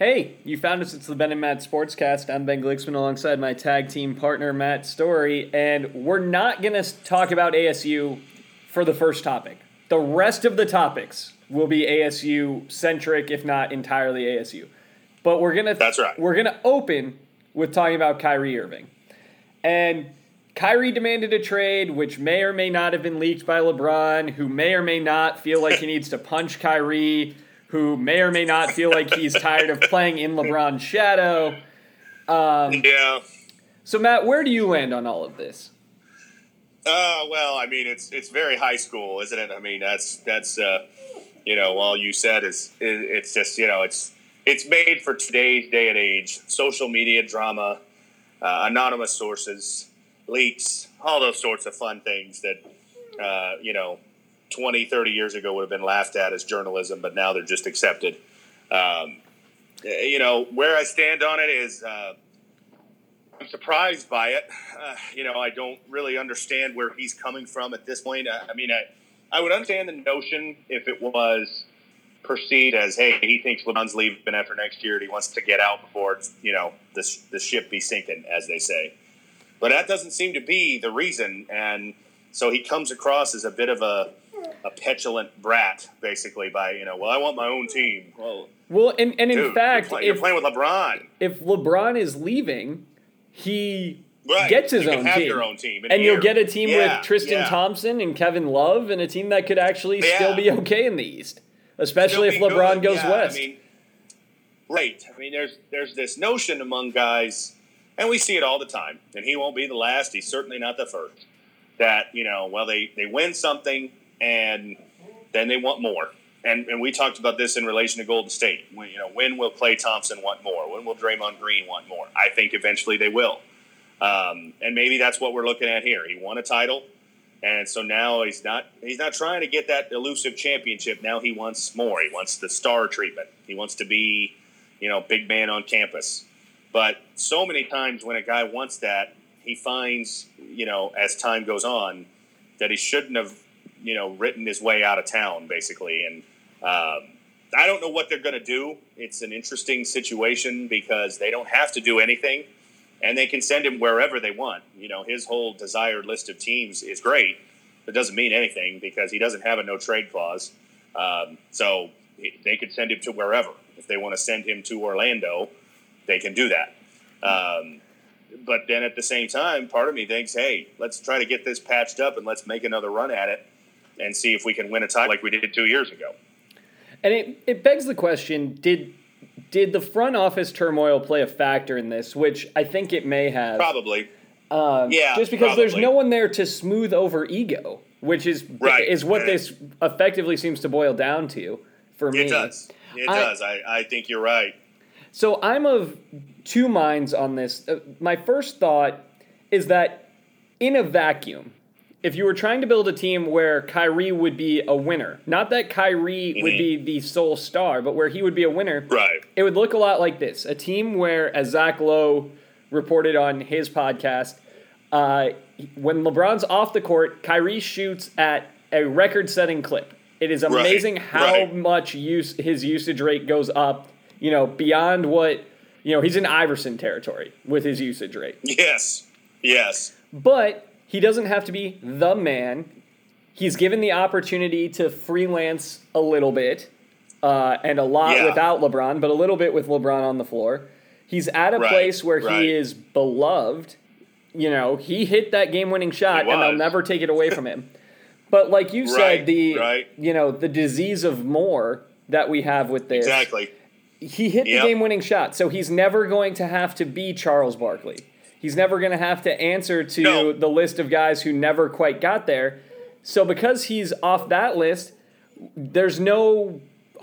Hey, you found us. It's the Ben and Matt Sportscast. I'm Ben Glicksman alongside my tag team partner, Matt Story, and we're not going to talk about ASU for the first topic. The rest of the topics will be ASU centric, if not entirely ASU. But we're gonna That's right. We're gonna open with talking about Kyrie Irving, and Kyrie demanded a trade, which may or may not have been leaked by LeBron, who may or may not feel like he needs to punch Kyrie who may or may not feel like he's tired of playing in LeBron's shadow. Um, yeah. So Matt, where do you land on all of this? Uh, well, I mean, it's it's very high school, isn't it? I mean, that's that's uh, you know, all you said is it, it's just you know, it's it's made for today's day and age. Social media drama, uh, anonymous sources, leaks, all those sorts of fun things that uh, you know 20, 30 years ago would have been laughed at as journalism, but now they're just accepted. Um, you know, where I stand on it is uh, I'm surprised by it. Uh, you know, I don't really understand where he's coming from at this point. I, I mean, I, I would understand the notion if it was perceived as, hey, he thinks LeBron's leaving after next year and he wants to get out before, you know, the, the ship be sinking, as they say. But that doesn't seem to be the reason. And so he comes across as a bit of a a petulant brat, basically. By you know, well, I want my own team. Well, well, and, and in dude, fact, you're, play, if, you're playing with LeBron. If LeBron is leaving, he right. gets his you own, team. own team, and here. you'll get a team yeah, with Tristan yeah. Thompson and Kevin Love, and a team that could actually yeah. still be okay in the East, especially if LeBron good. goes west. I mean, right. I mean, there's there's this notion among guys, and we see it all the time. And he won't be the last. He's certainly not the first. That you know, well, they they win something and then they want more. And, and we talked about this in relation to Golden State. When, you know, when will Klay Thompson want more? When will Draymond Green want more? I think eventually they will. Um, and maybe that's what we're looking at here. He won a title, and so now he's not he's not trying to get that elusive championship. Now he wants more. He wants the star treatment. He wants to be, you know, big man on campus. But so many times when a guy wants that, he finds, you know, as time goes on, that he shouldn't have you know, written his way out of town, basically. And um, I don't know what they're going to do. It's an interesting situation because they don't have to do anything, and they can send him wherever they want. You know, his whole desired list of teams is great. It doesn't mean anything because he doesn't have a no trade clause. Um, so they could send him to wherever. If they want to send him to Orlando, they can do that. Um, but then at the same time, part of me thinks, hey, let's try to get this patched up and let's make another run at it and see if we can win a title like we did two years ago. And it, it begs the question: Did did the front office turmoil play a factor in this? Which I think it may have. Probably. Um, yeah. Just because probably. there's no one there to smooth over ego, which is right. is what this effectively seems to boil down to for me. It does. It I, does. I, I think you're right. So I'm of two minds on this. Uh, my first thought is that in a vacuum, if you were trying to build a team where Kyrie would be a winner, not that Kyrie mm-hmm. would be the sole star, but where he would be a winner, right? It would look a lot like this: a team where, as Zach Lowe reported on his podcast, uh, when LeBron's off the court, Kyrie shoots at a record-setting clip. It is amazing right. how right. much use his usage rate goes up. You know, beyond what you know, he's in Iverson territory with his usage rate. Yes, yes, but he doesn't have to be the man. He's given the opportunity to freelance a little bit, uh, and a lot yeah. without LeBron, but a little bit with LeBron on the floor. He's at a right, place where right. he is beloved. You know, he hit that game-winning shot, and they'll never take it away from him. But like you right, said, the right. you know the disease of more that we have with this exactly. He hit yep. the game-winning shot, so he's never going to have to be Charles Barkley. He's never going to have to answer to no. the list of guys who never quite got there. So because he's off that list, there's no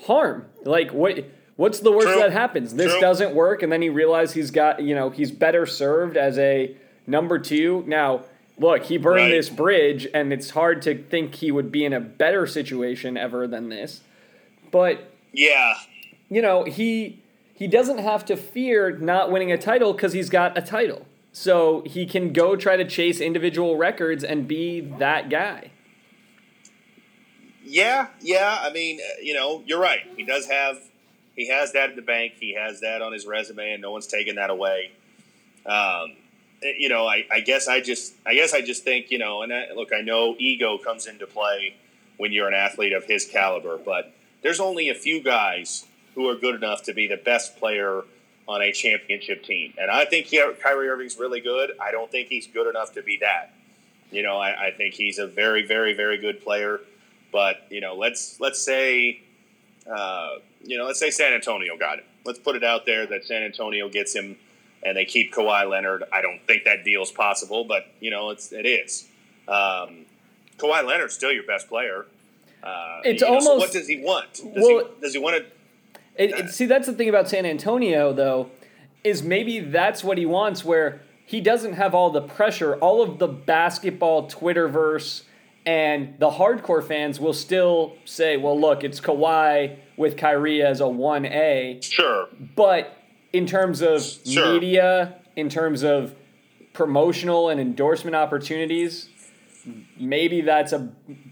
harm. Like what what's the worst True. that happens? This True. doesn't work and then he realizes he's got, you know, he's better served as a number 2. Now, look, he burned Right. this bridge and it's hard to think he would be in a better situation ever than this. But Yeah, you know, he he doesn't have to fear not winning a title cuz he's got a title. So he can go try to chase individual records and be that guy. yeah, yeah. I mean, uh, you know, you're right. He does have he has that in the bank. He has that on his resume, and no one's taking that away. Um, eh, you know, I, I guess I just, I guess I just think, you know, and I, look, I know ego comes into play when you're an athlete of his caliber, but there's only a few guys who are good enough to be the best player on a championship team, and I think he, Kyrie Irving's really good. I don't think he's good enough to be that. You know, I, I think he's a very, very, very good player. But you know, let's let's say, uh, you know, let's say San Antonio got him. Let's put it out there that San Antonio gets him, and they keep Kawhi Leonard. I don't think that deal's possible, but you know, it's it is. Um, Kawhi Leonard's still your best player. Uh, It's you know, so almost- what does he want? Does, Well- he, does he want to? It, it- see, that's the thing about San Antonio, though, is maybe that's what he wants, where he doesn't have all the pressure. All of the basketball Twitterverse and the hardcore fans will still say, well, look, it's Kawhi with Kyrie as a 1A. Sure. But in terms of Sure. media, in terms of promotional and endorsement opportunities, maybe that's a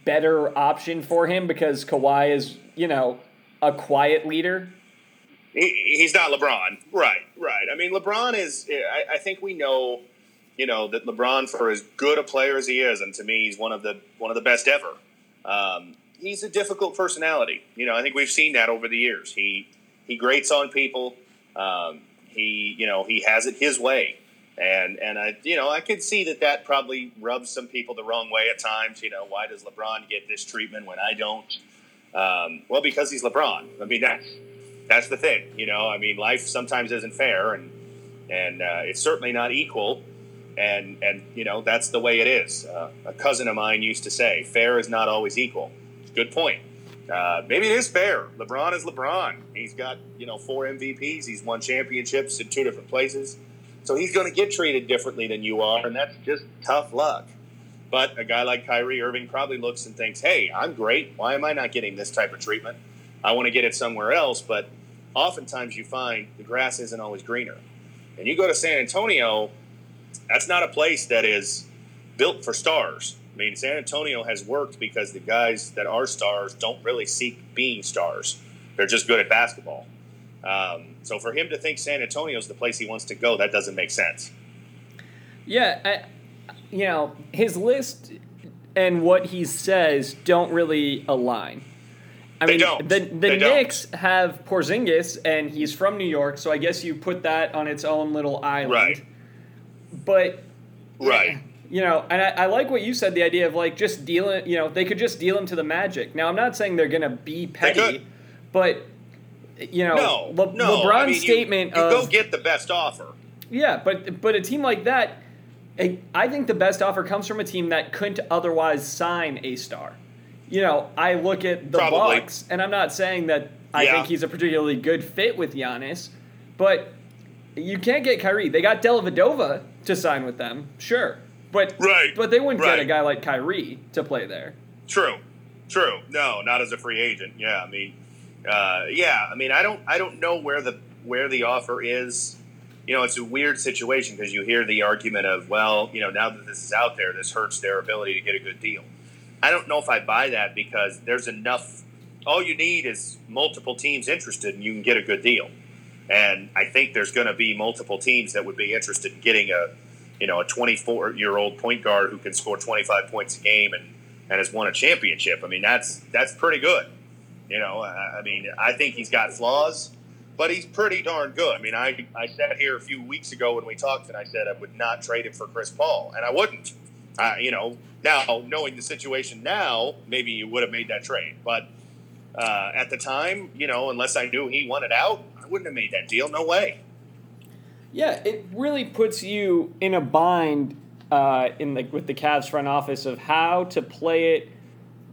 better option for him because Kawhi is, you know, a quiet leader. he, he's not LeBron. Right, right. I mean, LeBron is. I, I think we know, you know, that LeBron, for as good a player as he is, and to me, he's one of the one of the best ever. Um, he's a difficult personality. You know, I think we've seen that over the years. He he grates on people. Um, he you know he has it his way. And and I you know I could see that that probably rubs some people the wrong way at times. You know why does LeBron get this treatment when I don't? Um, well, because he's LeBron. I mean that's that's the thing, you know. I mean, life sometimes isn't fair, and and uh, it's certainly not equal. And and you know that's the way it is. Uh, a cousin of mine used to say, "Fair is not always equal." Good point. Uh, maybe it is fair. LeBron is LeBron. He's got you know four MVPs. He's won championships in two different places, so he's going to get treated differently than you are, and that's just tough luck. But a guy like Kyrie Irving probably looks and thinks, "Hey, I'm great. Why am I not getting this type of treatment?" I want to get it somewhere else, but oftentimes you find the grass isn't always greener. And you go to San Antonio, that's not a place that is built for stars. I mean, San Antonio has worked because the guys that are stars don't really seek being stars. They're just good at basketball. Um, so for him to think San Antonio is the place he wants to go, that doesn't make sense. Yeah, I, you know, his list and what he says don't really align. I They mean, don't. the the They don't. Knicks have Porzingis, and he's from New York, so I guess you put that on its own little island. Right. But Right. you know, and I, I like what you said. The idea of like just dealing, you know, they could just deal him to the Magic. Now, I'm not saying they're gonna be petty, but you know, No, Le- no. LeBron's I mean, you- statement you, of go get the best offer. yeah, but but a team like that, I I think the best offer comes from a team that couldn't otherwise sign a star. You know, I look at the Probably. Bucks, and I'm not saying that I Yeah. think he's a particularly good fit with Giannis, but you can't get Kyrie. They got Dellavedova to sign with them, sure, but Right, but they wouldn't get a guy like Kyrie to play there. True, true. No, not as a free agent. Yeah, I mean, uh, yeah, I mean, I don't, I don't know where the where the offer is. You know, it's a weird situation because you hear the argument of, well, you know, now that this is out there, this hurts their ability to get a good deal. I don't know if I buy that because there's enough. All you need is multiple teams interested, and you can get a good deal. And I think there's going to be multiple teams that would be interested in getting a, you know, a 24 year old point guard who can score 25 points a game and, and has won a championship. I mean, that's that's pretty good. You know, I, I mean, I think he's got flaws, but he's pretty darn good. I mean, I I sat here a few weeks ago when we talked, and I said I would not trade him for Chris Paul, and I wouldn't. Uh, you know, now knowing the situation now, maybe you would have made that trade, but uh, at the time, you know, unless I knew he wanted out, I wouldn't have made that deal. No way. Yeah, it really puts you in a bind uh, in the with the Cavs front office of how to play it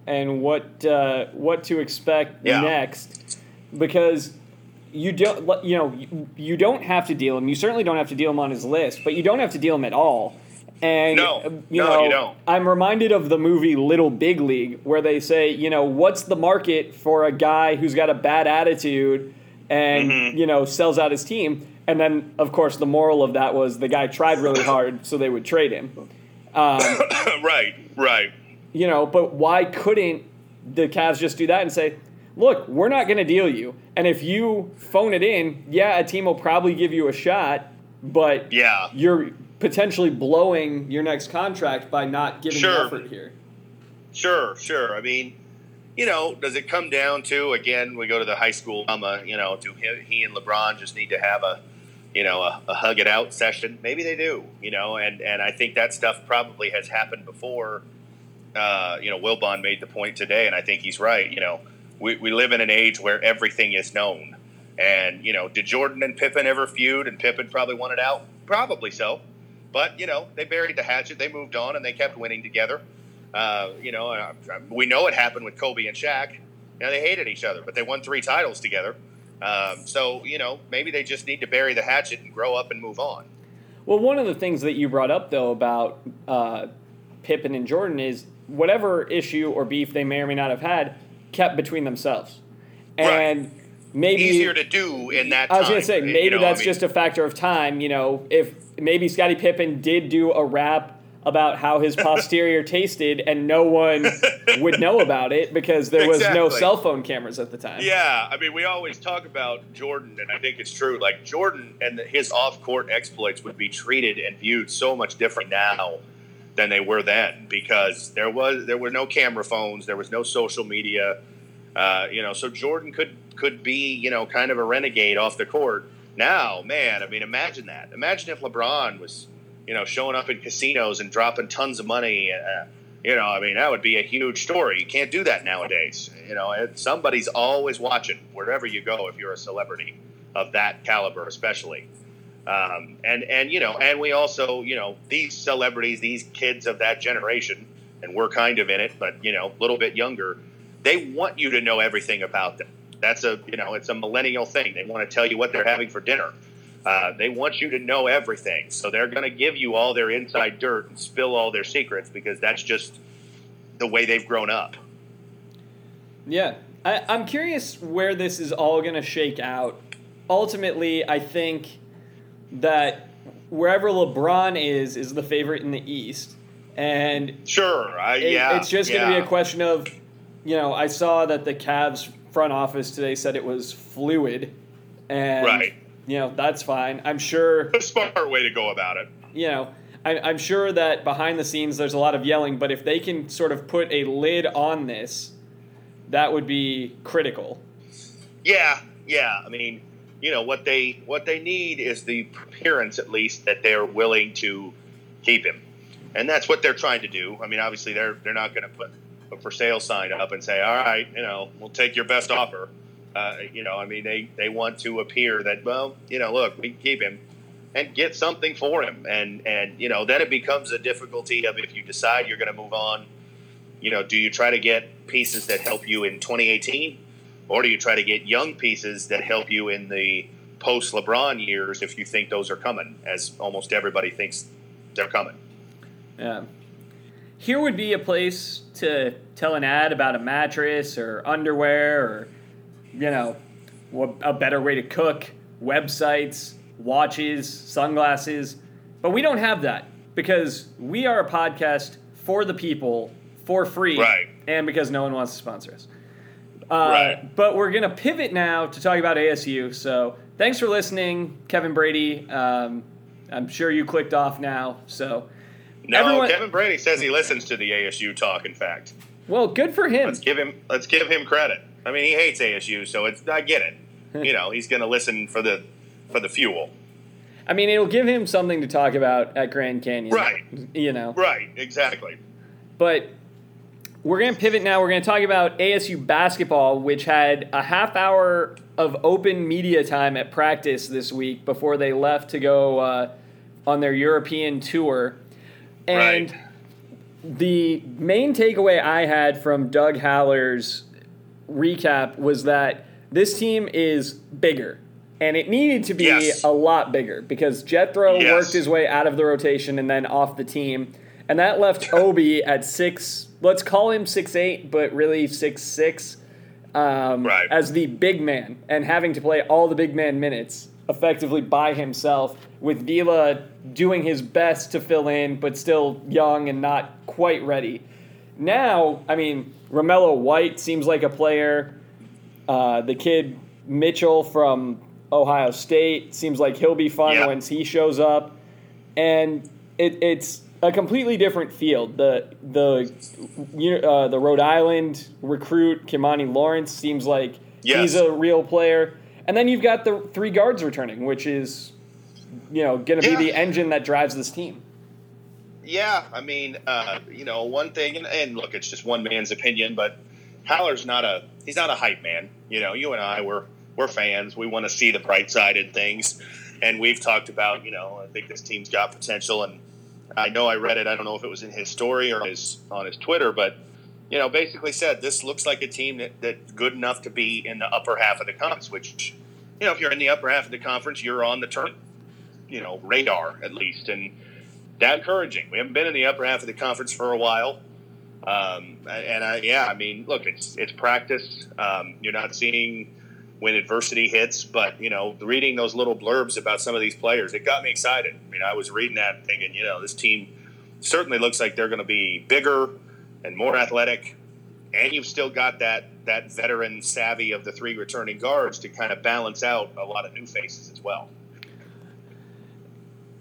and what uh, what to expect Yeah. next, because you don't you know you, you don't have to deal him. You certainly don't have to deal him on his list, but you don't have to deal him at all. And No. uh, you No, know, you don't. I'm reminded of the movie Little Big League, where they say, you know, what's the market for a guy who's got a bad attitude and Mhm. you know sells out his team? And then, of course, the moral of that was the guy tried really hard, so they would trade him. Um, right, right. you know, but why couldn't the Cavs just do that and say, look, we're not going to deal you. And if you phone it in, yeah, a team will probably give you a shot, but Yeah. you're potentially blowing your next contract by not giving Sure. the effort here. Sure, sure. I mean, you know, does it come down to again? We go to the high school drama. You know, do he, he and LeBron just need to have a, you know, a, a hug it out session? Maybe they do. You know, and and I think that stuff probably has happened before. Uh, you know, Wilbon made the point today, and I think he's right. You know, we, we live in an age where everything is known. And, you know, did Jordan and Pippen ever feud and Pippen probably wanted out? Probably so. But, you know, they buried the hatchet, they moved on, and they kept winning together. Uh, you know, we know it happened with Kobe and Shaq. You know, they hated each other, but they won three titles together. Um, so, you know, maybe they just need to bury the hatchet and grow up and move on. Well, one of the things that you brought up though about uh, Pippen and Jordan is whatever issue or beef they may or may not have had kept between themselves, and maybe Easier to do in that I was time. gonna say you maybe know, I that's mean, just a factor of time. You know, if maybe Scottie Pippen did do a rap about how his posterior tasted, and no one would know about it because there was no cell phone cameras at the time. Yeah, I mean, we always talk about Jordan, and I think it's true. Like Jordan and his off-court exploits would be treated and viewed so much different now than they were then because there was there were no camera phones, there was no social media. Uh, you know, so Jordan could could be you know kind of a renegade off the court. Now, man, I mean, imagine that. Imagine if LeBron was you know showing up in casinos and dropping tons of money. Uh, you know, I mean, that would be a huge story. You can't do that nowadays. You know, somebody's always watching wherever you go if you're a celebrity of that caliber, especially. Um, and and you know, and we also, you know, these celebrities, these kids of that generation, and we're kind of in it, but you know, a little bit younger. They want you to know everything about them. That's a you know, it's a millennial thing. They want to tell you what they're having for dinner. Uh, they want you to know everything, so they're going to give you all their inside dirt and spill all their secrets because that's just the way they've grown up. Yeah. I, I'm curious where this is all going to shake out. Ultimately, I think that wherever LeBron is, is the favorite in the East. And Sure, I, it- yeah, it's just going to be a question of, you know, I saw that the Cavs front office today said it was fluid. And, Right. you know, that's fine. I'm sure a smart way to go about it. you know, I, I'm sure that behind the scenes there's a lot of yelling, but if they can sort of put a lid on this, that would be critical. Yeah, yeah. I mean, you know what they what they need is the appearance, at least, that they're willing to keep him, and that's what they're trying to do. I mean, obviously, they're they're not going to put a for sale sign up and say, "All right, you know, we'll take your best offer." Uh, you know, I mean, they they want to appear that, well, you know, look, we keep him and get something for him, and and you know, then it becomes a difficulty of if you decide you're going to move on. You know, do you try to get pieces that help you in 2018? Or do you try to get young pieces that help you in the post LeBron years if you think those are coming, as almost everybody thinks they're coming? Yeah. Here would be a place to tell an ad about a mattress or underwear or, you know, a better way to cook, websites, watches, sunglasses. But we don't have that because we are a podcast for the people for free Right. and because no one wants to sponsor us. Uh, Right. But we're going to pivot now to talk about ASU. So thanks for listening, Kevin Brady. Um, I'm sure you clicked off now. So No, Everyone- Kevin Brady says he listens to the ASU talk. In fact, Well, good for him. let's give him let's give him credit. I mean, he hates ASU, so it's I get it. you know, he's going to listen for the for the fuel. I mean, it'll give him something to talk about at Grand Canyon. Right. You know. Right, exactly. But we're going to pivot now. We're going to talk about ASU basketball, which had a half hour of open media time at practice this week before they left to go uh, on their European tour. And Right. the main takeaway I had from Doug Haller's recap was that this team is bigger. And it needed to be Yes. a lot bigger because Jethro Yes. worked his way out of the rotation and then off the team. And that left Obi at six, let's call him six eight, but really six six, um, Right. as the big man and having to play all the big man minutes effectively by himself, with Vila doing his best to fill in, but still young and not quite ready. Now, I mean, Romello White seems like a player Uh, the kid Mitchell from Ohio State seems like he'll be fun Yeah. once he shows up, and it, it's a completely different field. The the uh, the Rhode Island recruit Kimani Lawrence seems like he's a real player, and then you've got the three guards returning, which is you know going to Yeah. be the engine that drives this team. Yeah, I mean, uh, you know, one thing, and, and look, it's just one man's opinion, but Haller's not a he's not a hype man. You know, you and I we're we're fans. We want to see the bright side in things, and we've talked about, you know, I think this team's got potential, and I know I read it. I don't know if it was in his story or his on his Twitter, but you know, basically said this looks like a team that that's good enough to be in the upper half of the conference. Which, you know, if you're in the upper half of the conference, you're on the turn, you know, radar at least, and that encouraging. We haven't been in the upper half of the conference for a while. Um, and I, yeah, I mean, look, it's it's practice. Um, you're not seeing when adversity hits, but you know, reading those little blurbs about some of these players, it got me excited. I mean, I was reading that and thinking, you know, this team certainly looks like they're going to be bigger and more athletic, and you've still got that that veteran savvy of the three returning guards to kind of balance out a lot of new faces as well.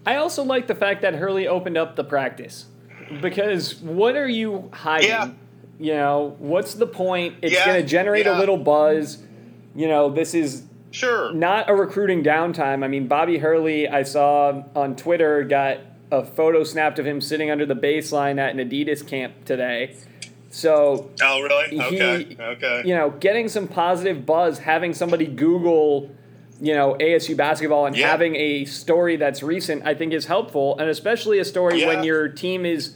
I also like the fact that Hurley opened up the practice because what are you hiding? Yeah. You know, what's the point? It's Yeah, going to generate a little buzz. You know, this is Sure. not a recruiting downtime. I mean, Bobby Hurley, I saw on Twitter, got a photo snapped of him sitting under the baseline at an Adidas camp today. So, Oh, really? He- Okay. okay. you know, getting some positive buzz, having somebody Google, you know, ASU basketball and Yeah. having a story that's recent, I think is helpful. And especially a story Yeah. when your team is,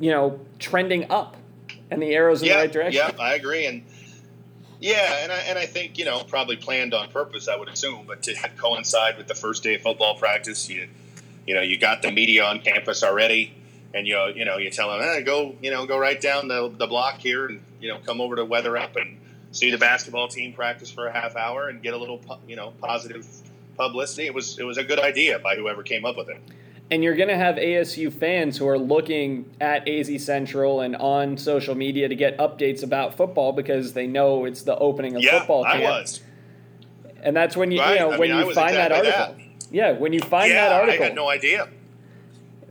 you know, trending up and the arrow's in yeah, the right direction. Yeah, I agree, and yeah, and I and I think you know probably planned on purpose. I would assume, but to coincide with the first day of football practice, you you know you got the media on campus already, and you you know you tell them, go you know go right down the the block here, and you know come over to Weatherup and see the basketball team practice for a half hour and get a little you know positive publicity. It was it was a good idea by whoever came up with it. And you're going to have ASU fans who are looking at AZ Central and on social media to get updates about football because they know it's the opening of Yeah, football I was. And that's when you, Right. you know, I when mean, you find that exactly article. Yeah, when you find yeah, that article. I had no idea.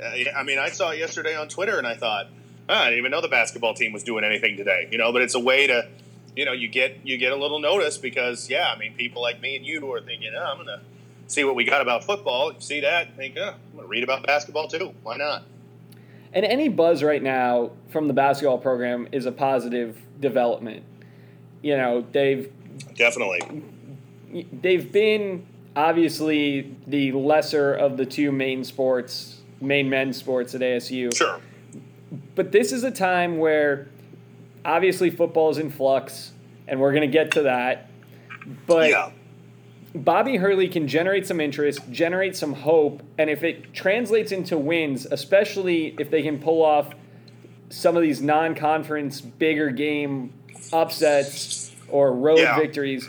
Uh, I mean, I saw it yesterday on Twitter, and I thought, oh, I didn't even know the basketball team was doing anything today. You know, but it's a way to, you know, you get you get a little notice because, yeah, I mean, people like me and you who are thinking, oh, I'm gonna see what we got about football. You see that, and think, oh, I'm gonna read about basketball too. Why not? And any buzz right now from the basketball program is a positive development. You know, they've Definitely. they've been obviously the lesser of the two main sports, main men's sports at ASU. Sure. But this is a time where obviously football is in flux, and we're going to get to that. But yeah. Bobby Hurley can generate some interest, generate some hope, and if it translates into wins, especially if they can pull off some of these non-conference bigger game upsets or road Yeah. victories,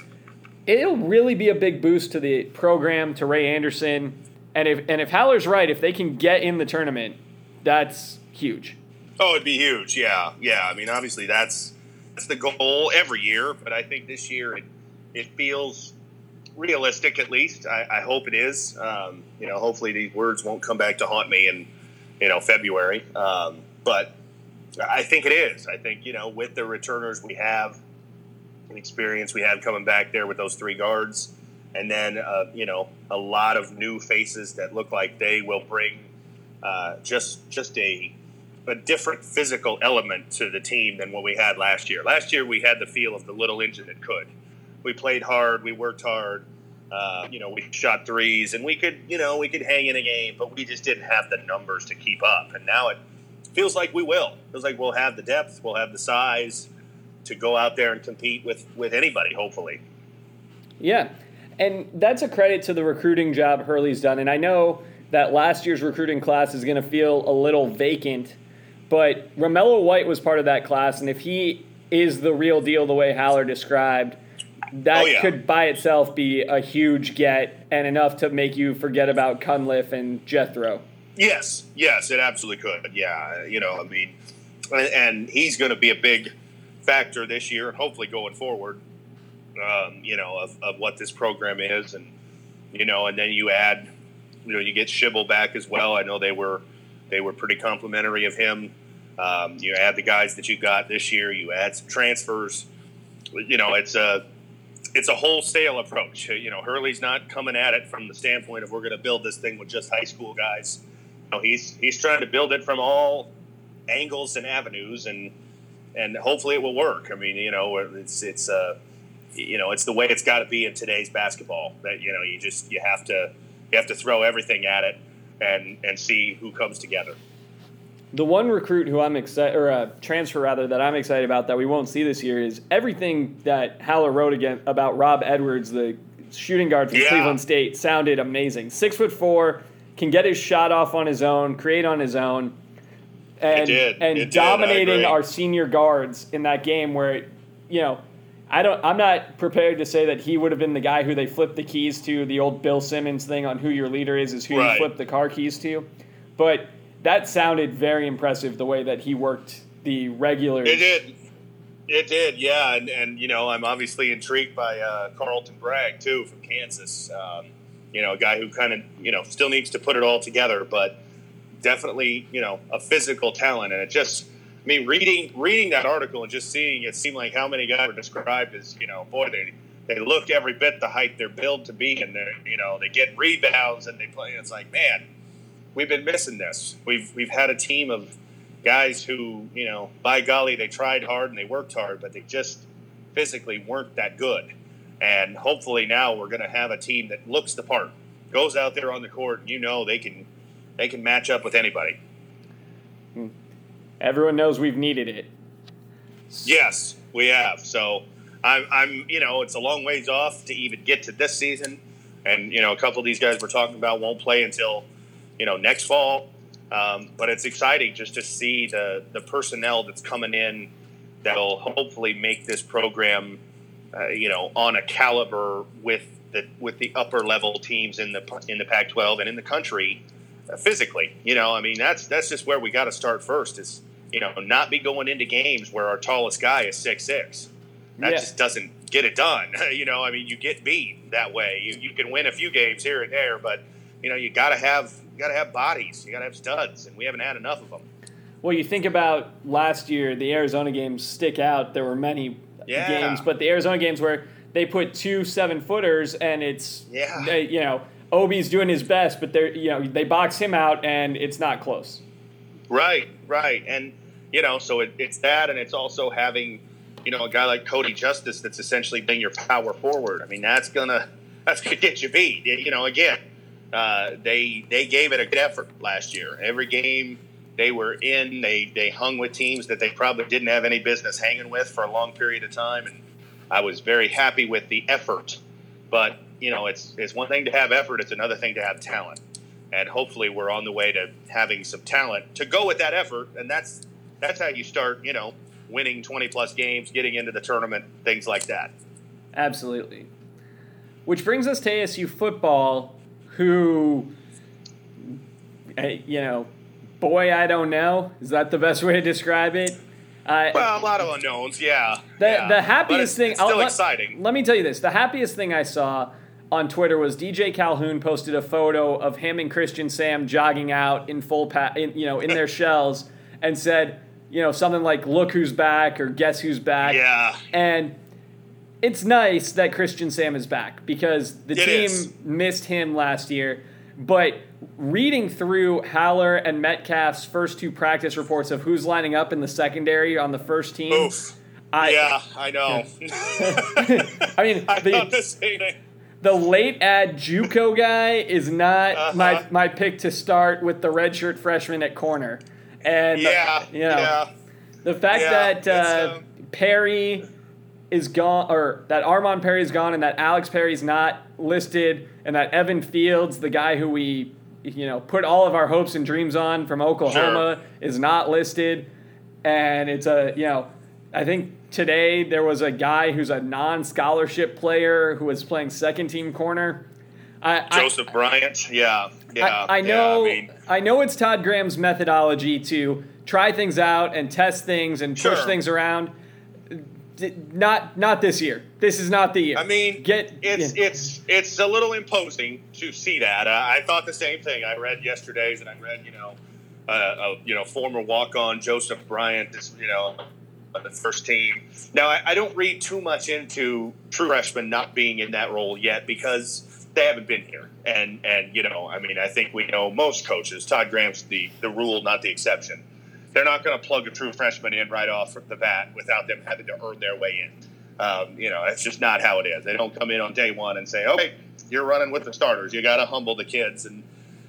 it'll really be a big boost to the program, to Ray Anderson, and if and if Haller's right, if they can get in the tournament, that's huge. Oh, it'd be huge. Yeah, yeah. I mean, obviously that's that's the goal every year, but I think this year it it feels realistic. At least I, I hope it is. Um, you know, hopefully these words won't come back to haunt me in you know February. Um, but I think it is. I think you know with the returners we have, the experience we have coming back there with those three guards, and then uh, you know a lot of new faces that look like they will bring uh, just just a a different physical element to the team than what we had last year. Last year we had the feel of the little engine that could. We played hard, we worked hard. Uh, you know, we shot threes, and we could, you know, we could hang in a game, but we just didn't have the numbers to keep up. And now it feels like we will. feels like we'll have the depth, we'll have the size to go out there and compete with with anybody. Hopefully, Yeah. And that's a credit to the recruiting job Hurley's done. And I know that last year's recruiting class is going to feel a little vacant, but Romello White was part of that class. And if he is the real deal, the way Haller described, that Oh, yeah. could by itself be a huge get and enough to make you forget about Cunliffe and Jethro. Yes, yes, it absolutely could. Yeah, you know, I mean, and, and he's going to be a big factor this year, and hopefully going forward. um, you know, of, of what this program is, and you know, and then you add, you know, you get Shibel back as well. I know they were they were pretty complimentary of him. Um, you add the guys that you got this year. You add some transfers. You know, it's a it's a wholesale approach. You know, Hurley's not coming at it from the standpoint of we're going to build this thing with just high school guys. You know, he's he's trying to build it from all angles and avenues, and and hopefully it will work. I mean, you know, it's it's uh, you know, it's the way it's got to be in today's basketball. That you know, you just you have to you have to throw everything at it and and see who comes together. The one recruit who I'm excited, or a transfer rather, that I'm excited about that we won't see this year is everything that Haller wrote again about Rob Edwards, the shooting guard from Yeah. Cleveland State, sounded amazing. Six foot four, can get his shot off on his own, create on his own, and and It dominating our senior guards in that game where, you know. I don't. I'm not prepared to say that he would have been the guy who they flipped the keys to. The old Bill Simmons thing on who your leader is is who you flip the car keys to. But that sounded very impressive the way that he worked the regulars. It did. It did, yeah, and, and you know I'm obviously intrigued by uh, Carlton Bragg too from Kansas. Um, you know, a guy who kind of you know still needs to put it all together, but definitely you know a physical talent. And it just, I mean, reading reading that article and just seeing it seemed like how many guys were described as you know, boy, they they look every bit the height they're built to be, and they you know they get rebounds and they play. It's like man, we've been missing this. We've we've had a team of guys who, you know, by golly, they tried hard and they worked hard, but they just physically weren't that good. And hopefully now we're going to have a team that looks the part, goes out there on the court, and you know they can they can match up with anybody. Hmm. Everyone knows we've needed it. Yes, we have. So I'm, I'm, you know, it's a long ways off to even get to this season, and you know, a couple of these guys we're talking about won't play until, you know, next fall. Um, but it's exciting just to see the the personnel that's coming in that'll hopefully make this program, uh, you know, on a caliber with the with the upper level teams in the in the Pac-12 and in the country uh, physically. You know, I mean, that's that's just where we got to start first. Is you know, not be going into games where our tallest guy is six six. That Yeah. just doesn't get it done. you know, I mean, you get beat that way. You, you can win a few games here and there, but you know, you got to have you got to have bodies. You got to have studs, and we haven't had enough of them. Well, you think about last year, the Arizona games stick out. There were many Yeah. games, but the Arizona games where they put two seven footers and it's Yeah. they, you know Obi's doing his best, but they're you know they box him out and it's not close. Right, right, and you know, so it, it's that, and it's also having, you know, a guy like Kodi Justice that's essentially being your power forward. I mean, that's gonna that's gonna get you beat. You know, again, uh, they they gave it a good effort last year. Every game they were in, they they hung with teams that they probably didn't have any business hanging with for a long period of time, and I was very happy with the effort. But you know, it's it's one thing to have effort; it's another thing to have talent and hopefully we're on the way to having some talent to go with that effort and that's that's how you start you know winning 20 plus games getting into the tournament things like that Absolutely. Which brings us to ASU football, who, eh, you know, boy, I don't know. Is that the best way to describe it? Uh, well a lot of unknowns yeah The, yeah. the happiest it's, thing. it's still I'll- let- exciting Let me tell you this: the happiest thing I saw on Twitter was DJ Calhoun posted a photo of him and Christian Sam jogging out in full pa- in, you know, in their shells, and said, you know, something like "Look who's back" or "Guess who's back." yeah And it's nice that Christian Sam is back because the It team is. missed him last year. But reading through Haller and Metcalfe's first two practice reports of who's lining up in the secondary on the first team, oof I, yeah i know I mean, i the, the late ad JUCO guy is not Uh-huh. my my pick to start with the redshirt freshman at corner, and yeah you know yeah the fact Yeah, that uh, um, Perry is gone, or that Armand Perry is gone, and that Alex Perry's not listed, and that Evan Fields, the guy who we you know put all of our hopes and dreams on from Oklahoma, is not listed, and it's a you know I think today there was a guy who's a non-scholarship player who was playing second team corner. I, I- joseph bryant yeah yeah I, I know. yeah, I mean, I know it's Todd Graham's methodology to try things out and test things and push Sure. things around. Not not this year. This is not the year. I mean, get it's yeah. it's it's a little imposing to see that. Uh, I thought the same thing. I read yesterday's, and I read you know, uh, uh, you know, former walk on Joseph Bryant. is you know, on the first team. Now I, I don't read too much into true freshmen not being in that role yet because they haven't been here. And and you know, I mean, I think we know most coaches. Todd Graham's the the rule, not the exception. They're not going to plug a true freshman in right off the bat without them having to earn their way in. Um, you know, that's just not how it is. They don't come in on day one and say, "Okay, you're running with the starters." You got to humble the kids, and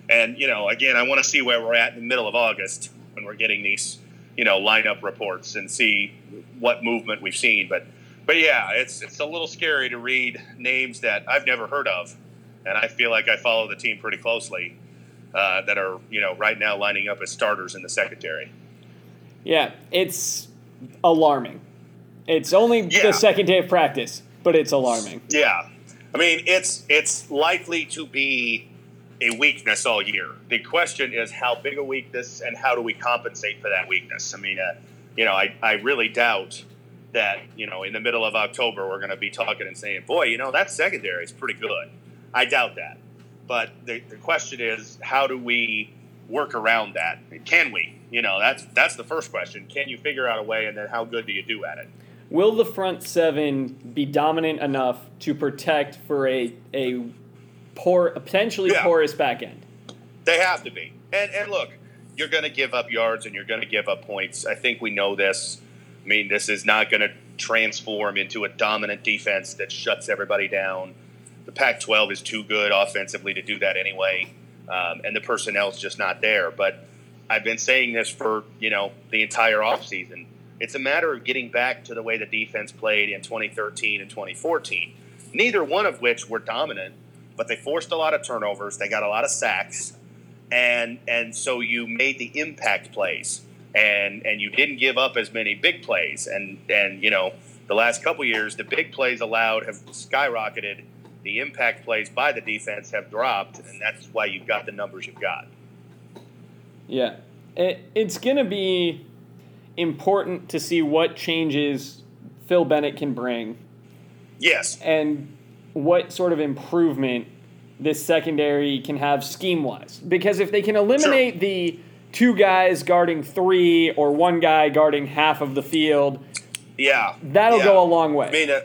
and you know, again, I want to see where we're at in the middle of August when we're getting these, you know, lineup reports and see what movement we've seen. But but yeah, it's it's a little scary to read names that I've never heard of, and I feel like I follow the team pretty closely. Uh, that are you know right now lining up as starters in the secondary. Yeah, it's alarming. It's only Yeah. the second day of practice, but it's alarming. Yeah, I mean it's it's likely to be a weakness all year. The question is how big a weakness and how do we compensate for that weakness? I mean, uh, you know, I, I really doubt that you know in the middle of October we're going to be talking and saying, boy, you know that secondary is pretty good. I doubt that. But the, the question is, how do we work around that? Can we? You know, that's that's the first question. Can you figure out a way, and then how good do you do at it? Will the front seven be dominant enough to protect for a a poor, potentially Yeah. porous back end? They have to be. And and look, you're going to give up yards and you're going to give up points. I think we know this. I mean, this is not going to transform into a dominant defense that shuts everybody down. The Pac-12 is too good offensively to do that anyway, um, and the personnel is just not there. But I've been saying this for you know the entire offseason. It's a matter of getting back to the way the defense played in 2013 and 2014. Neither one of which were dominant, but they forced a lot of turnovers. They got a lot of sacks, and and so you made the impact plays, and and you didn't give up as many big plays. And and you know the last couple years, the big plays allowed have skyrocketed. The impact plays by the defense have dropped, and that's why you've got the numbers you've got. Yeah, it, it's going to be important to see what changes Phil Bennett can bring Yes, and what sort of improvement this secondary can have scheme wise. Because if they can eliminate the two guys guarding three or one guy guarding half of the field, yeah, that'll yeah. go a long way. I mean, uh,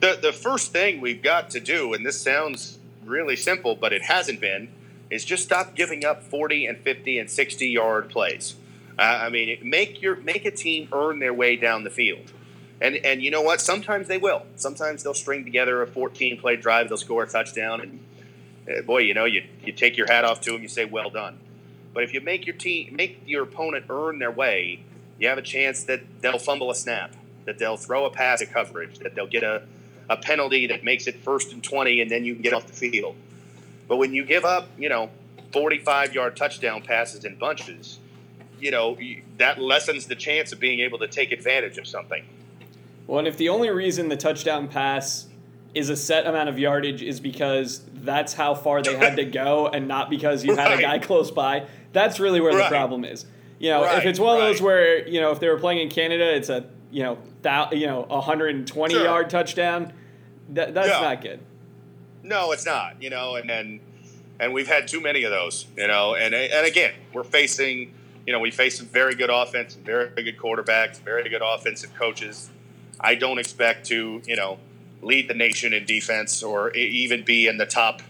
the the first thing we've got to do, and this sounds really simple, but it hasn't been, is just stop giving up forty and fifty and sixty yard plays. Uh, I mean, make your make a team earn their way down the field, and and you know what? Sometimes they will. Sometimes they'll string together a fourteen play drive. They'll score a touchdown, and uh, boy, you know, you you take your hat off to them. You say, "Well done." But if you make your team make your opponent earn their way, you have a chance that they'll fumble a snap, that they'll throw a pass to coverage, that they'll get a, a penalty that makes it first and twenty, and then you can get off the field. But when you give up, you know, forty-five yard touchdown passes in bunches, you know that lessens the chance of being able to take advantage of something. Well, and if the only reason the touchdown pass is a set amount of yardage is because that's how far they had to go and not because you had a guy close by, that's really where the problem is. You know, if it's one of those where, you know, if they were playing in Canada, it's a, you know, thou, you know, 120 Sure. yard touchdown, that, that's Yeah. not good. No, it's not. You know, and and and we've had too many of those. You know, and and again, we're facing. You know, we face some very good offense, very good quarterbacks, very good offensive coaches. I don't expect to, you know, lead the nation in defense or even be in the top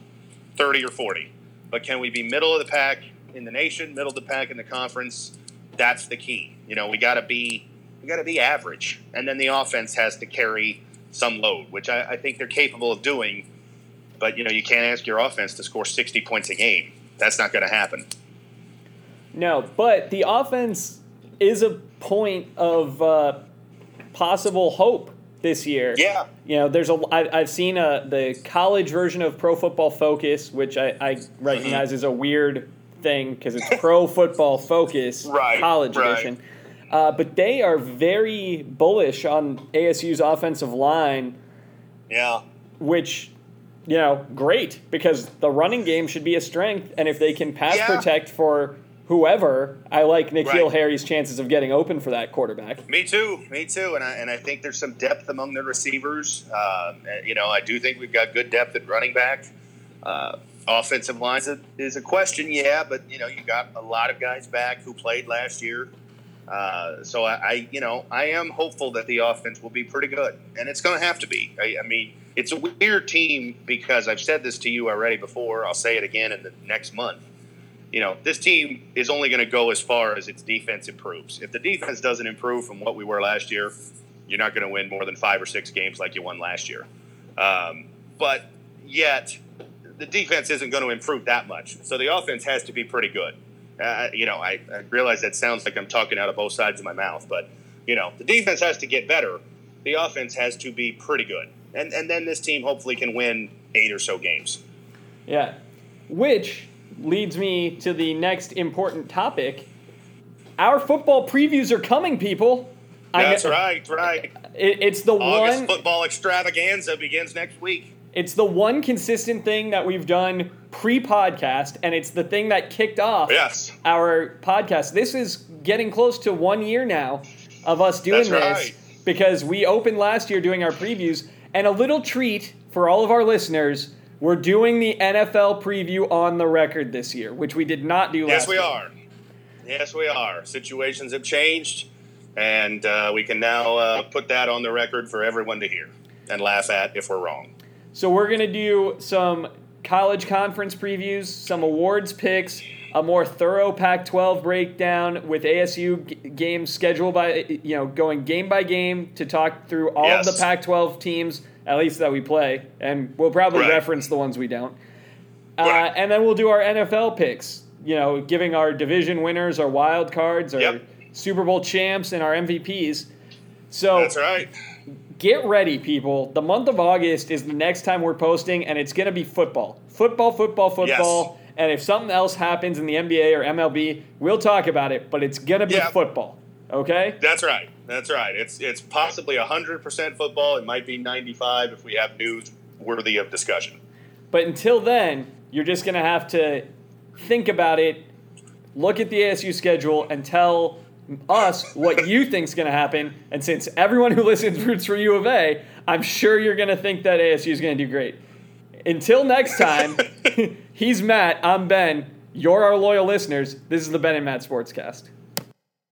thirty or forty. But can we be middle of the pack in the nation, middle of the pack in the conference? That's the key. You know, we got to be we got to be average, and then the offense has to carry some load, which I, I think they're capable of doing but you know you can't ask your offense to score 60 points a game that's not going to happen No, but the offense is a point of uh, possible hope this year. yeah You know, there's a. I, I've seen a, the college version of Pro Football Focus, which I, I recognize Mm-hmm. is a weird thing because it's Pro Football Focus, Right, college right. edition. Uh, but they are very bullish on ASU's offensive line, yeah which, you know, great because the running game should be a strength, and if they can pass Yeah. protect for whoever, I like N'Keal Right. Harry's chances of getting open for that quarterback. Me too, me too, and I and I think there's some depth among the receivers. Uh, you know, I do think we've got good depth at running back. Uh, offensive lines is a, is a question, yeah, but you know, you got a lot of guys back who played last year. Uh, so I, I, you know, I am hopeful that the offense will be pretty good, and it's going to have to be. I, I mean, it's a weird team because I've said this to you already before. I'll say it again in the next month you know, this team is only going to go as far as its defense improves. If the defense doesn't improve from what we were last year, you're not going to win more than five or six games like you won last year. Um, but yet, the defense isn't going to improve that much. So the offense has to be pretty good. Uh, you know, I, I realize that sounds like I'm talking out of both sides of my mouth, but, you know, the defense has to get better. The offense has to be pretty good. And, and then this team hopefully can win eight or so games. Yeah. Which leads me to the next important topic. Our football previews are coming, people. I That's kn- right, right. It, it's the August one. football extravaganza begins next week. It's the one consistent thing that we've done pre-podcast, and it's the thing that kicked off Yes. our podcast. This is getting close to one year now of us doing That's this right. because we opened last year doing our previews, and a little treat for all of our listeners. We're doing the NFL preview on the record this year, which we did not do last Yes, we year. are. Yes, we are. Situations have changed, and uh, we can now uh, put that on the record for everyone to hear and laugh at if we're wrong. So we're going to do some college conference previews, some awards picks, a more thorough Pac-12 breakdown with ASU g- games scheduled by you know going game by game to talk through all of the Pac-12 teams at least that we play, and we'll probably Right. reference the ones we don't. Uh, Right. and then we'll do our NFL picks. You know, giving our division winners, our wild cards, our Yep. Super Bowl champs, and our MVPs. So That's right. Get ready, people. The month of August is the next time we're posting, and it's going to be football. Football, football, football. And if something else happens in the NBA or MLB, we'll talk about it, but it's going to be Yeah. football. Okay? That's right. That's right. It's it's possibly hundred percent football. It might be ninety five if we have news worthy of discussion. But until then, you're just going to have to think about it, look at the ASU schedule, and tell us what you think's going to happen. And since everyone who listens roots for U of A, I'm sure you're going to think that ASU is going to do great. Until next time, he's Matt. I'm Ben. You're our loyal listeners. This is the Ben and Matt Sportscast.